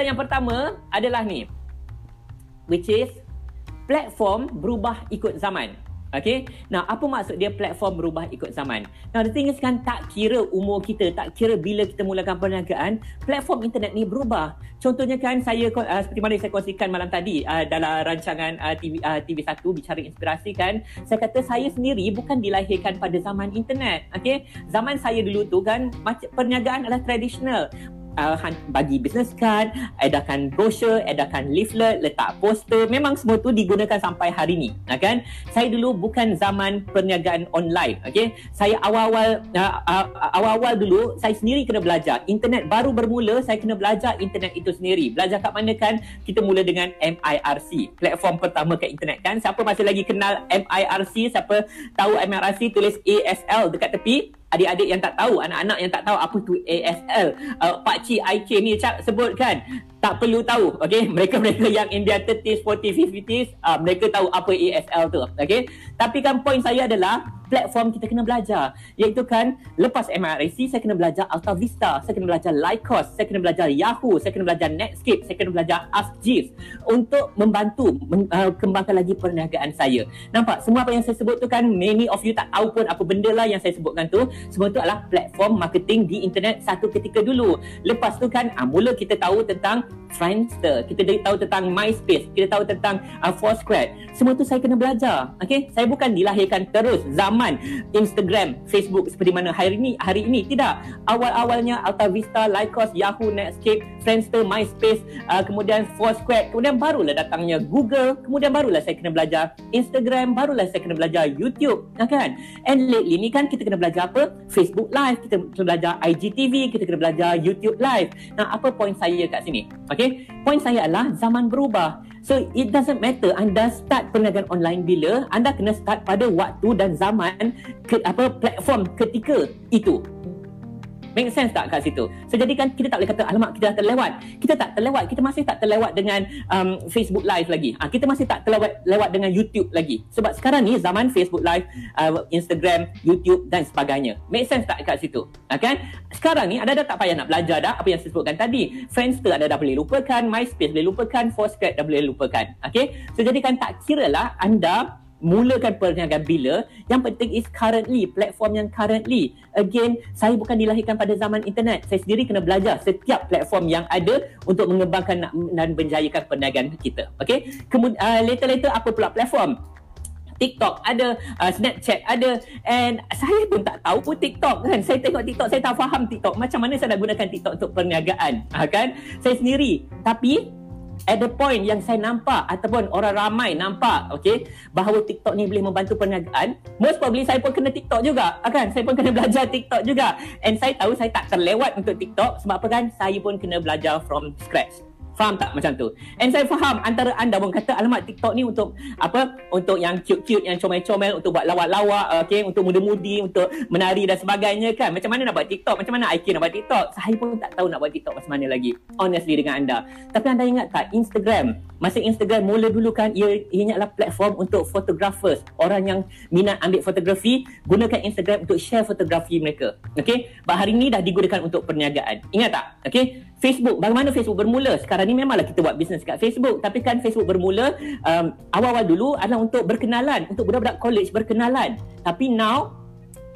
Soalan yang pertama adalah ni. Which is platform berubah ikut zaman. Okay. Nah, apa maksud dia platform berubah ikut zaman? Nah, the thing is kan tak kira umur kita, tak kira bila kita mulakan perniagaan, platform internet ni berubah. Contohnya kan saya uh, seperti mana saya kongsikan malam tadi uh, dalam rancangan uh, TV uh, TV1 bicara inspirasi kan, saya kata saya sendiri bukan dilahirkan pada zaman internet. Okay. Zaman saya dulu tu kan perniagaan adalah tradisional uh, bagi business card, edarkan brochure, edarkan leaflet, letak poster. Memang semua tu digunakan sampai hari ni. Kan? Saya dulu bukan zaman perniagaan online. Okay? Saya awal-awal uh, uh, awal-awal dulu saya sendiri kena belajar. Internet baru bermula, saya kena belajar internet itu sendiri. Belajar kat mana kan? Kita mula dengan MIRC. Platform pertama ke internet kan? Siapa masih lagi kenal MIRC? Siapa tahu MIRC? Tulis ASL dekat tepi adik-adik yang tak tahu, anak-anak yang tak tahu apa tu ASL, uh, Pak Cik IK ni cak sebut kan, tak perlu tahu, okay? Mereka-mereka yang in their 30s, 40s, 50s, uh, mereka tahu apa ASL tu, okay? Tapi kan point saya adalah, platform kita kena belajar. Iaitu kan lepas MRIC saya kena belajar Alta Vista saya kena belajar Lycos saya kena belajar Yahoo saya kena belajar Netscape saya kena belajar Ask Jeeves untuk membantu men, uh, kembangkan lagi perniagaan saya. Nampak? Semua apa yang saya sebut tu kan many of you tak tahu pun apa benda lah yang saya sebutkan tu. Semua tu adalah platform marketing di internet satu ketika dulu. Lepas tu kan uh, mula kita tahu tentang Friendster kita tahu tentang MySpace kita tahu tentang uh, Foursquare semua tu saya kena belajar okay saya bukan dilahirkan terus zaman Instagram, Facebook seperti mana hari ini hari ini tidak. Awal-awalnya Alta Vista, Lycos, Yahoo, Netscape, Friendster, MySpace, uh, kemudian Foursquare, kemudian barulah datangnya Google, kemudian barulah saya kena belajar Instagram, barulah saya kena belajar YouTube, ya kan? And lately ni kan kita kena belajar apa? Facebook Live, kita kena belajar IGTV, kita kena belajar YouTube Live. Nah, apa point saya kat sini? Okay? Point saya adalah zaman berubah. So it doesn't matter anda start perniagaan online bila anda kena start pada waktu dan zaman ke, apa platform ketika itu. Make sense tak kat situ? So jadi kan kita tak boleh kata alamak kita dah terlewat. Kita tak terlewat, kita masih tak terlewat dengan um, Facebook Live lagi. Ha, kita masih tak terlewat lewat dengan YouTube lagi. Sebab sekarang ni zaman Facebook Live, uh, Instagram, YouTube dan sebagainya. Make sense tak kat situ? Ha, kan? Sekarang ni anda dah tak payah nak belajar dah apa yang saya sebutkan tadi. Friendster anda dah boleh lupakan, MySpace boleh lupakan, Foursquare dah boleh lupakan. Okay? So jadi kan tak kira lah anda mulakan perniagaan bila yang penting is currently platform yang currently again saya bukan dilahirkan pada zaman internet saya sendiri kena belajar setiap platform yang ada untuk mengembangkan dan menjayakan perniagaan kita okey kemudian uh, later-later apa pula platform TikTok ada, uh, Snapchat ada and saya pun tak tahu pun TikTok kan. Saya tengok TikTok, saya tak faham TikTok. Macam mana saya nak gunakan TikTok untuk perniagaan? Ha, kan? Saya sendiri. Tapi at the point yang saya nampak ataupun orang ramai nampak okay, bahawa TikTok ni boleh membantu perniagaan most probably saya pun kena TikTok juga kan saya pun kena belajar TikTok juga. And saya tahu saya tak terlewat untuk TikTok sebab apa kan? Saya pun kena belajar from scratch Faham tak macam tu? And saya faham antara anda pun kata alamat TikTok ni untuk apa? Untuk yang cute-cute, yang comel-comel, untuk buat lawak-lawak, okay? Untuk muda-mudi, untuk menari dan sebagainya kan? Macam mana nak buat TikTok? Macam mana IK nak buat TikTok? Saya pun tak tahu nak buat TikTok macam mana lagi. Honestly dengan anda. Tapi anda ingat tak Instagram? Masa Instagram mula dulu kan ia ianya adalah platform untuk photographers. Orang yang minat ambil fotografi, gunakan Instagram untuk share fotografi mereka. Okay? Bah hari ni dah digunakan untuk perniagaan. Ingat tak? Okay? Facebook, bagaimana Facebook bermula? Sekarang ni memanglah kita buat bisnes kat Facebook. Tapi kan Facebook bermula um, awal-awal dulu adalah untuk berkenalan. Untuk budak-budak college berkenalan. Tapi now,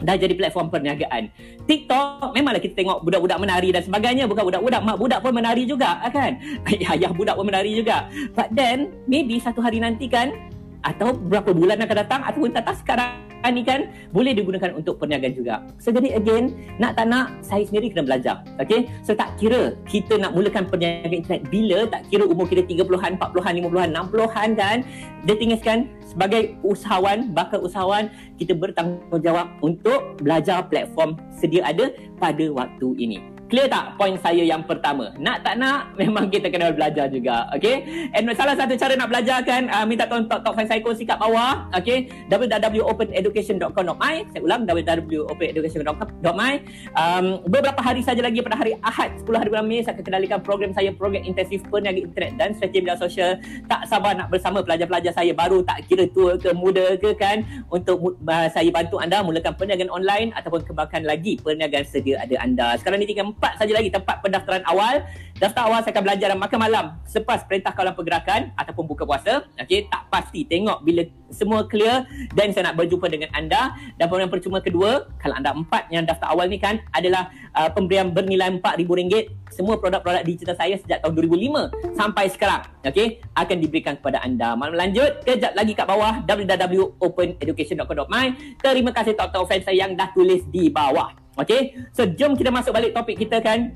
dah jadi platform perniagaan. TikTok memanglah kita tengok budak-budak menari dan sebagainya. Bukan budak-budak, mak budak pun menari juga kan? Ayah budak pun menari juga. But then, maybe satu hari nanti kan, atau berapa bulan akan datang ataupun tak sekarang ni kan boleh digunakan untuk perniagaan juga. So jadi again, nak tak nak saya sendiri kena belajar. Okay? So tak kira kita nak mulakan perniagaan internet bila, tak kira umur kita 30-an, 40-an, 50-an, 60-an kan. The thing is kan, sebagai usahawan, bakal usahawan, kita bertanggungjawab untuk belajar platform sedia ada pada waktu ini. Clear tak point saya yang pertama? Nak tak nak, memang kita kena belajar juga. Okay? And salah satu cara nak belajar kan, uh, minta tolong top top saya kongsi kat bawah. Okay? www.openeducation.com.my Saya ulang, www.openeducation.com.my um, Beberapa hari saja lagi pada hari Ahad, 10 hari bulan Mei, saya akan kendalikan program saya, program intensif perniaga internet dan strategi media sosial. Tak sabar nak bersama pelajar-pelajar saya baru, tak kira tua ke muda ke kan, untuk uh, saya bantu anda mulakan perniagaan online ataupun kembangkan lagi perniagaan sedia ada anda. Sekarang ni tinggal empat saja lagi tempat pendaftaran awal. Daftar awal saya akan belajar dan makan malam selepas perintah kawalan pergerakan ataupun buka puasa. Okey, tak pasti tengok bila semua clear dan saya nak berjumpa dengan anda. Dan pemberian percuma kedua, kalau anda empat yang daftar awal ni kan adalah uh, pemberian bernilai RM4,000. Semua produk-produk digital saya sejak tahun 2005 sampai sekarang. Okey, akan diberikan kepada anda. Malam lanjut, kejap lagi kat bawah www.openeducation.com.my. Terima kasih top-top fans saya yang dah tulis di bawah. Okey, so jom kita masuk balik topik kita kan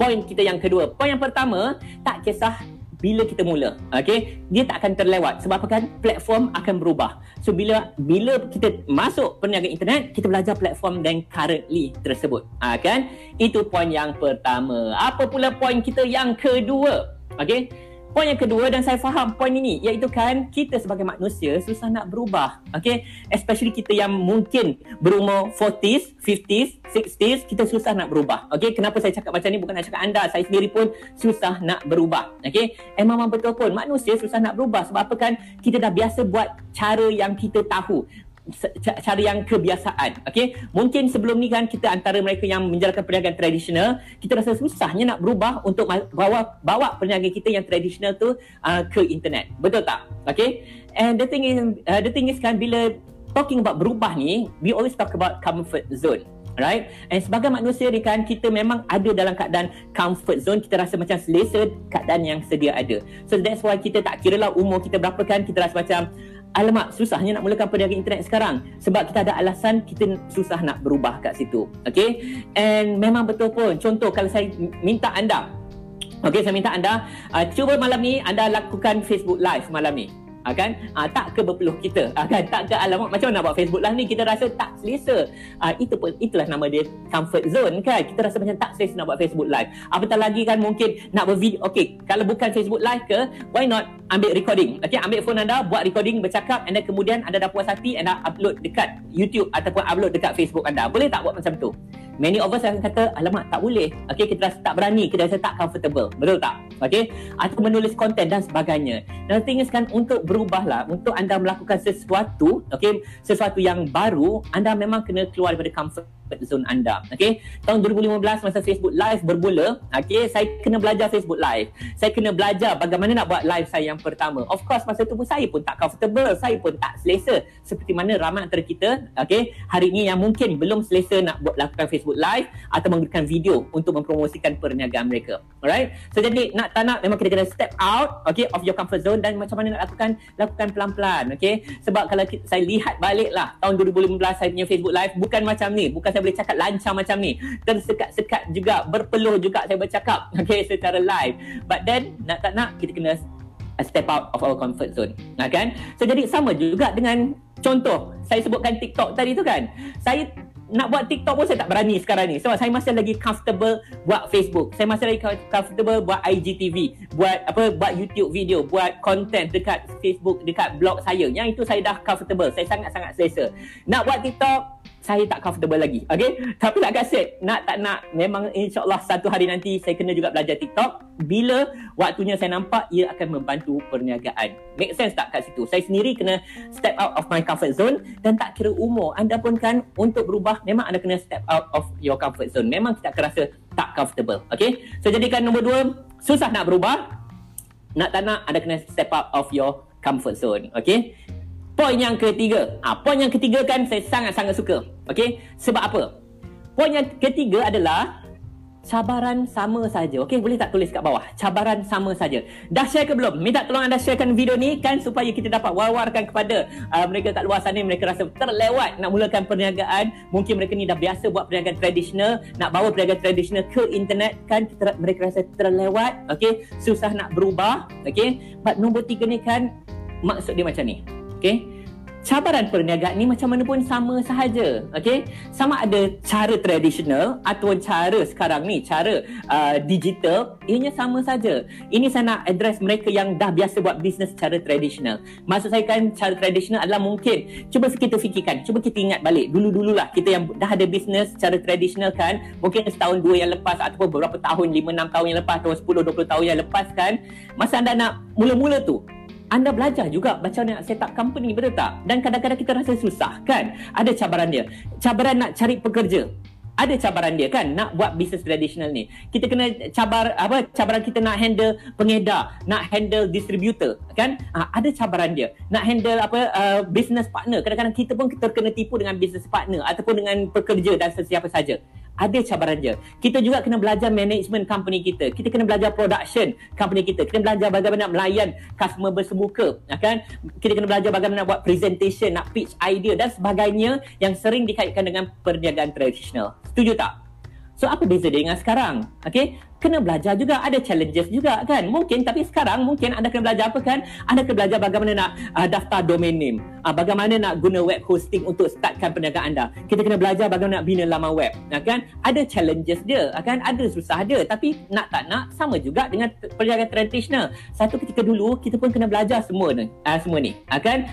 poin kita yang kedua. Poin yang pertama, tak kisah bila kita mula. Okey, dia tak akan terlewat sebab apa kan platform akan berubah. So bila bila kita masuk perniagaan internet, kita belajar platform dan currently tersebut. Ha, kan? Itu poin yang pertama. Apa pula poin kita yang kedua? Okey. Poin yang kedua dan saya faham poin ini iaitu kan kita sebagai manusia susah nak berubah. Okay? Especially kita yang mungkin berumur 40s, 50s, 60s, kita susah nak berubah. Okay? Kenapa saya cakap macam ni bukan nak cakap anda. Saya sendiri pun susah nak berubah. Okay? Eh memang betul pun manusia susah nak berubah. Sebab apa kan kita dah biasa buat cara yang kita tahu cara yang kebiasaan. Okey, mungkin sebelum ni kan kita antara mereka yang menjalankan perniagaan tradisional, kita rasa susahnya nak berubah untuk bawa bawa perniagaan kita yang tradisional tu uh, ke internet. Betul tak? Okey. And the thing is uh, the thing is kan bila talking about berubah ni, we always talk about comfort zone. Right? And sebagai manusia ni kan kita memang ada dalam keadaan comfort zone. Kita rasa macam selesa keadaan yang sedia ada. So that's why kita tak kira lah umur kita berapa kan. Kita rasa macam alamak susahnya nak mulakan perniagaan internet sekarang. Sebab kita ada alasan kita susah nak berubah kat situ. Okay? And memang betul pun. Contoh kalau saya minta anda okay saya minta anda uh, cuba malam ni anda lakukan Facebook live malam ni ha, kan? Ha, tak ke berpeluh kita? Ha, kan? Tak ke alamak macam mana nak buat Facebook lah ni? Kita rasa tak selesa. Ha, itu pun itulah nama dia comfort zone kan? Kita rasa macam tak selesa nak buat Facebook live. Apatah lagi kan mungkin nak buat video okey kalau bukan Facebook live ke why not ambil recording? Okey ambil phone anda buat recording bercakap and then kemudian anda dah puas hati anda upload dekat YouTube ataupun upload dekat Facebook anda. Boleh tak buat macam tu? Many of us akan kata, alamak tak boleh. Okay, kita rasa tak berani, kita rasa tak comfortable. Betul tak? Okay, atau menulis konten dan sebagainya. Dan thing is kan, untuk berubahlah, untuk anda melakukan sesuatu, okay, sesuatu yang baru, anda memang kena keluar daripada comfort zone anda. Okay, tahun 2015 masa Facebook Live bermula, okay, saya kena belajar Facebook Live. Saya kena belajar bagaimana nak buat live saya yang pertama. Of course, masa tu pun saya pun tak comfortable, saya pun tak selesa. Seperti mana ramai antara kita, okay, hari ini yang mungkin belum selesa nak buat lakukan Facebook live atau memberikan video untuk mempromosikan perniagaan mereka. Alright? So jadi nak tak nak memang kita kena step out okay of your comfort zone dan macam mana nak lakukan lakukan pelan-pelan okay? Sebab kalau kita, saya lihat baliklah tahun 2015 saya punya Facebook live bukan macam ni, bukan saya boleh cakap lancar macam ni. Tersekat-sekat juga, berpeluh juga saya bercakap okay secara live. But then nak tak nak kita kena step out of our comfort zone. Nah, kan? So jadi sama juga dengan contoh saya sebutkan TikTok tadi tu kan. Saya nak buat TikTok pun saya tak berani sekarang ni sebab saya masih lagi comfortable buat Facebook. Saya masih lagi comfortable buat IGTV, buat apa buat YouTube video, buat content dekat Facebook, dekat blog saya. Yang itu saya dah comfortable. Saya sangat-sangat selesa. Nak buat TikTok saya tak comfortable lagi. Okay? Tapi nak set, nak tak nak, memang insyaAllah satu hari nanti saya kena juga belajar TikTok. Bila waktunya saya nampak, ia akan membantu perniagaan. Make sense tak kat situ? Saya sendiri kena step out of my comfort zone dan tak kira umur. Anda pun kan untuk berubah, memang anda kena step out of your comfort zone. Memang kita akan rasa tak comfortable. Okay? So jadikan nombor dua, susah nak berubah. Nak tak nak, anda kena step out of your comfort zone. Okay? Poin yang ketiga. Ah, ha, poin yang ketiga kan saya sangat-sangat suka. Okey? Sebab apa? Poin yang ketiga adalah cabaran sama saja. Okey, boleh tak tulis kat bawah? Cabaran sama saja. Dah share ke belum? Minta tolong anda sharekan video ni kan supaya kita dapat war-warkan kepada uh, mereka kat luar sana mereka rasa terlewat nak mulakan perniagaan. Mungkin mereka ni dah biasa buat perniagaan tradisional, nak bawa perniagaan tradisional ke internet kan kita, mereka rasa terlewat. Okey, susah nak berubah. Okey, but nombor tiga ni kan maksud dia macam ni. Okay. Cabaran perniagaan ni macam mana pun sama sahaja. Okay. Sama ada cara tradisional atau cara sekarang ni, cara uh, digital, ianya sama saja. Ini saya nak address mereka yang dah biasa buat bisnes secara tradisional. Maksud saya kan cara tradisional adalah mungkin, cuba kita fikirkan, cuba kita ingat balik. Dulu-dululah kita yang dah ada bisnes secara tradisional kan, mungkin setahun dua yang lepas ataupun beberapa tahun, lima enam tahun yang lepas atau sepuluh dua puluh tahun yang lepas kan, masa anda nak mula-mula tu, anda belajar juga macam nak set up company, betul tak? Dan kadang-kadang kita rasa susah, kan? Ada cabaran dia. Cabaran nak cari pekerja. ada cabaran dia kan nak buat bisnes tradisional ni. Kita kena cabar apa cabaran kita nak handle pengedar, nak handle distributor kan? Ha, ada cabaran dia. Nak handle apa uh, business partner. Kadang-kadang kita pun terkena tipu dengan business partner ataupun dengan pekerja dan sesiapa saja ada cabaran dia. Kita juga kena belajar management company kita. Kita kena belajar production company kita. Kita belajar bagaimana melayan customer bersemuka. Ya kan? Kita kena belajar bagaimana buat presentation, nak pitch idea dan sebagainya yang sering dikaitkan dengan perniagaan tradisional. Setuju tak? So apa beza dia dengan sekarang? Okay? Kena belajar juga. Ada challenges juga kan? Mungkin tapi sekarang mungkin anda kena belajar apa kan? Anda kena belajar bagaimana nak uh, daftar domain name. Uh, bagaimana nak guna web hosting untuk startkan perniagaan anda. Kita kena belajar bagaimana nak bina laman web. Uh, kan? Ada challenges dia. Uh, kan? Ada susah dia. Tapi nak tak nak sama juga dengan perniagaan tradisional. Satu ketika dulu kita pun kena belajar semua ni. Uh, semua ni. Uh, kan?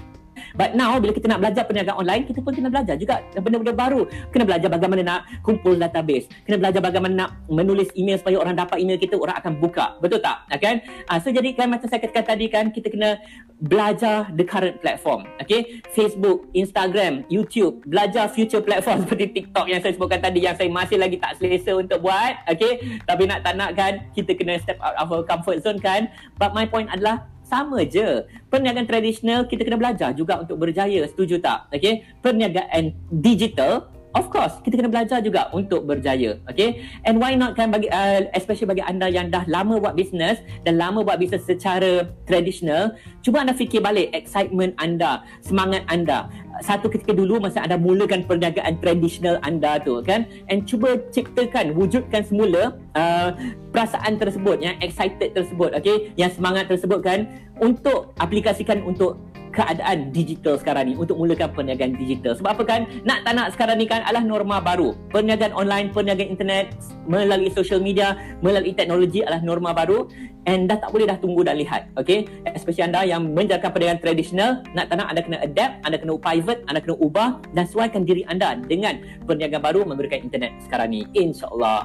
But now bila kita nak belajar perniagaan online, kita pun kena belajar juga benda-benda baru. Kena belajar bagaimana nak kumpul database. Kena belajar bagaimana nak menulis email supaya orang dapat email kita, orang akan buka. Betul tak? Kan? Uh, so jadi kan macam saya katakan tadi kan, kita kena belajar the current platform. Okay? Facebook, Instagram, YouTube. Belajar future platform seperti TikTok yang saya sebutkan tadi yang saya masih lagi tak selesa untuk buat. Okay? Tapi nak tak nak kan, kita kena step out of our comfort zone kan. But my point adalah sama je. Perniagaan tradisional kita kena belajar juga untuk berjaya. Setuju tak? Okay. Perniagaan digital Of course, kita kena belajar juga untuk berjaya. Okay? And why not kan bagi, uh, especially bagi anda yang dah lama buat bisnes dan lama buat bisnes secara tradisional, cuba anda fikir balik excitement anda, semangat anda satu ketika dulu masa anda mulakan perniagaan tradisional anda tu kan and cuba ciptakan wujudkan semula uh, perasaan tersebut yang excited tersebut okay yang semangat tersebut kan untuk aplikasikan untuk keadaan digital sekarang ni untuk mulakan perniagaan digital. Sebab apa kan? Nak tak nak sekarang ni kan adalah norma baru. Perniagaan online, perniagaan internet melalui social media, melalui teknologi adalah norma baru and dah tak boleh dah tunggu dan lihat. Okay? Especially anda yang menjalankan perniagaan tradisional, nak tak nak anda kena adapt, anda kena pivot, anda kena ubah dan sesuaikan diri anda dengan perniagaan baru memberikan internet sekarang ni. InsyaAllah.